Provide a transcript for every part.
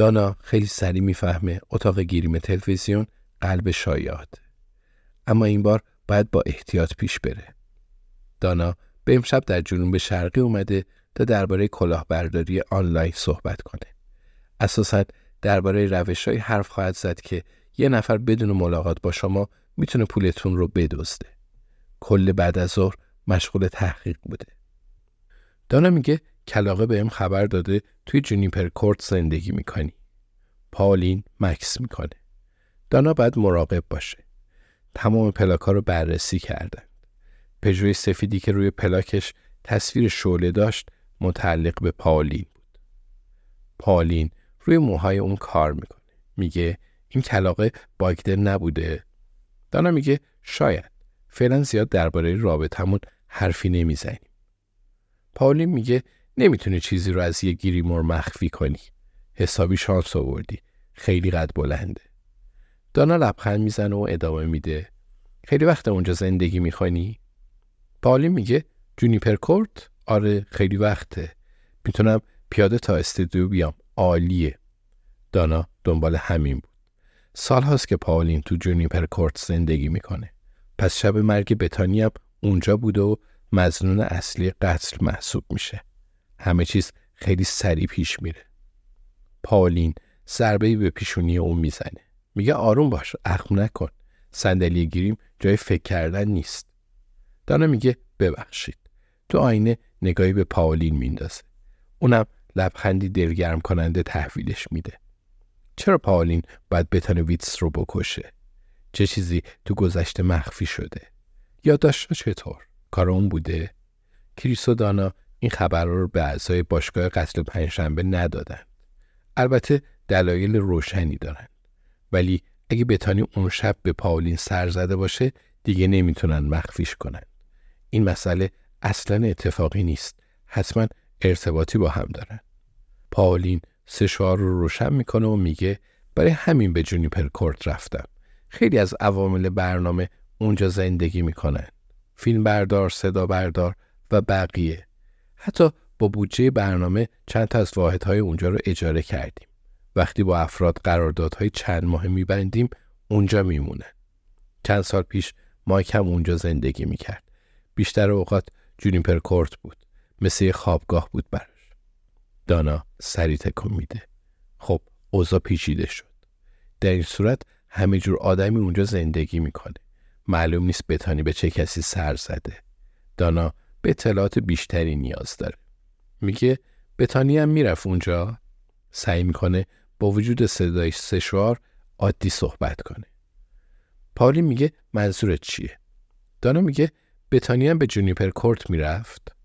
دانا خیلی سریع می‌فهمه اتاق گیریم تلویزیون قلب شایعات. اما این بار باید با احتیاط پیش بره. دانا به امشب در جنوب شرقی اومده تا درباره کلاهبرداری آنلاین صحبت کنه. اساسا درباره روش های حرف خواهد زد که یه نفر بدون ملاقات با شما می‌تونه پولتون رو بدزده. کل بعد از ظهر مشغول تحقیق بوده. دانا میگه کلاقه بهم خبر داده توی جونیپر کورت زندگی می‌کنی. پالین مکس می‌کنه. دانا باید مراقب باشه. تمام پلاکا رو بررسی کردن. پژوی سفیدی که روی پلاکش تصویر شعله داشت متعلق به پالین بود. پالین روی موهای اون کار می‌کنه. میگه این کلاقه باگدر نبوده. دانا میگه شاید. فعلا زیاد درباره رابطمون حرفی نمی‌زنیم. پاولین میگه نمی‌تونی چیزی رو از یه گیریمور مخفی کنی. حسابی شانس آوردی. خیلی قد بلنده. دانا لبخند می‌زنه و ادامه میده. خیلی وقت اونجا زندگی می‌خوانی؟ پاولین میگه جونیپر کورت؟ آره خیلی وقته. می‌تونم پیاده تا استودیو بیام. عالیه. دانا دنبال همین بود. سال هاست که پاولین تو جونیپر کورت زندگی می‌کنه. پس شب مرگ بتانی هم اونجا بوده و مزنون اصلی قتل محسوب میشه. همه چیز خیلی سریع پیش میره. پاولین ضربه به پیشونی اون می‌زنه. میگه آروم باش، اخم نکن. صندلی گیریم جای فکر کردن نیست. دانا میگه ببخشید. تو آینه نگاهی به پاولین میندازه. اونم لبخندی دلگرم کننده تحویلش میده. چرا پاولین باید بتن ویتس رو بکشه؟ چه چیزی تو گذشته مخفی شده؟ یادداشتها چطور؟ کار اون بوده؟ کریس و دانا این خبر رو به اعضای باشگاه قتل پنجشنبه ندادند. البته دلایل روشنی دارند. ولی اگه بتانی اون شب به پاولین سر زده باشه دیگه نمی‌تونن مخفیش کنن. این مسئله اصلا اتفاقی نیست. حتما ارتباطی با هم دارن. پاولین سشوار رو روشن می‌کنه و میگه برای همین به جونیپر کورت رفتم. خیلی از عوامل برنامه اونجا زندگی می‌کنن. فیلم بردار، صدا بردار و بقیه. حتی با بودجه برنامه چند تا از واحدهای اونجا رو اجاره کردیم. وقتی با افراد قراردادهای چند ماه میبندیم اونجا میمونن. چند سال پیش مایک هم اونجا زندگی می‌کرد. بیشتر اوقات جونیپر کورت بود. مثل خوابگاه بود براش. دانا سری تکون میده. خب اوضاع پیچیده شد. در این صورت همه جور آدمی اونجا زندگی می‌کنه. معلوم نیست بتانی به چه کسی سر زده. دانا به اطلاعات بیشتری نیاز داره. میگه بتانی هم می‌رفت اونجا سعی می‌کنه با وجود صدای سشوار عادی صحبت کنه. پاولی میگه منظورت چیه؟ دانا میگه بتانی هم به جونیپر کورت می‌رفت.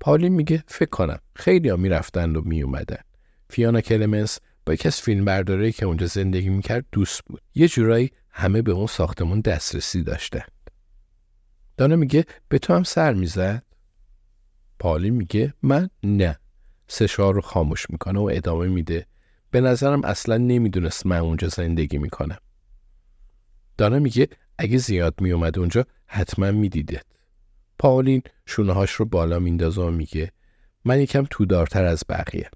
پاولی میگه فکر کنم خیلی ها می‌رفتن و میومدن. فیانا کلمنس با یکی از فیلم برداره که اونجا زندگی می‌کرد دوست بود. یه جورایی همه به اون ساختمون دسترسی داشتند. دانا میگه به تو هم سر می‌زد؟ پالی میگه من نه. سشار رو خاموش می‌کنه و ادامه میده به نظرم اصلا نمی‌دونست من اونجا زندگی می‌کنم. دانا میگه اگه زیاد میومد اونجا حتما میدیدت. پاولین شونه رو بالا میندازه و میگه من یکم تودارتر از بقیه.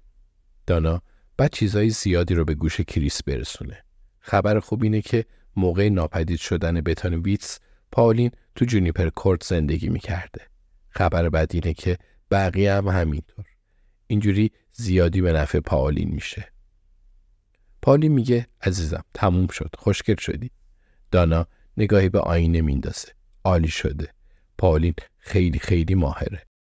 دانا بعد چیزای زیادی رو به گوش کریس برسونه. خبر خوب اینه که موقع ناپدید شدن بتان ویتس پاولین تو جونیپر کورت زندگی می‌کرده. خبر بعد اینه که بقیه هم همینطور. اینجوری زیادی به نفع پاولین میشه. پاولین میگه عزیزم تموم شد. خوشگل شدی. دانا نگاهی به آینه میندازه. عالی شده. پاولین خیلی خیلی ماهره.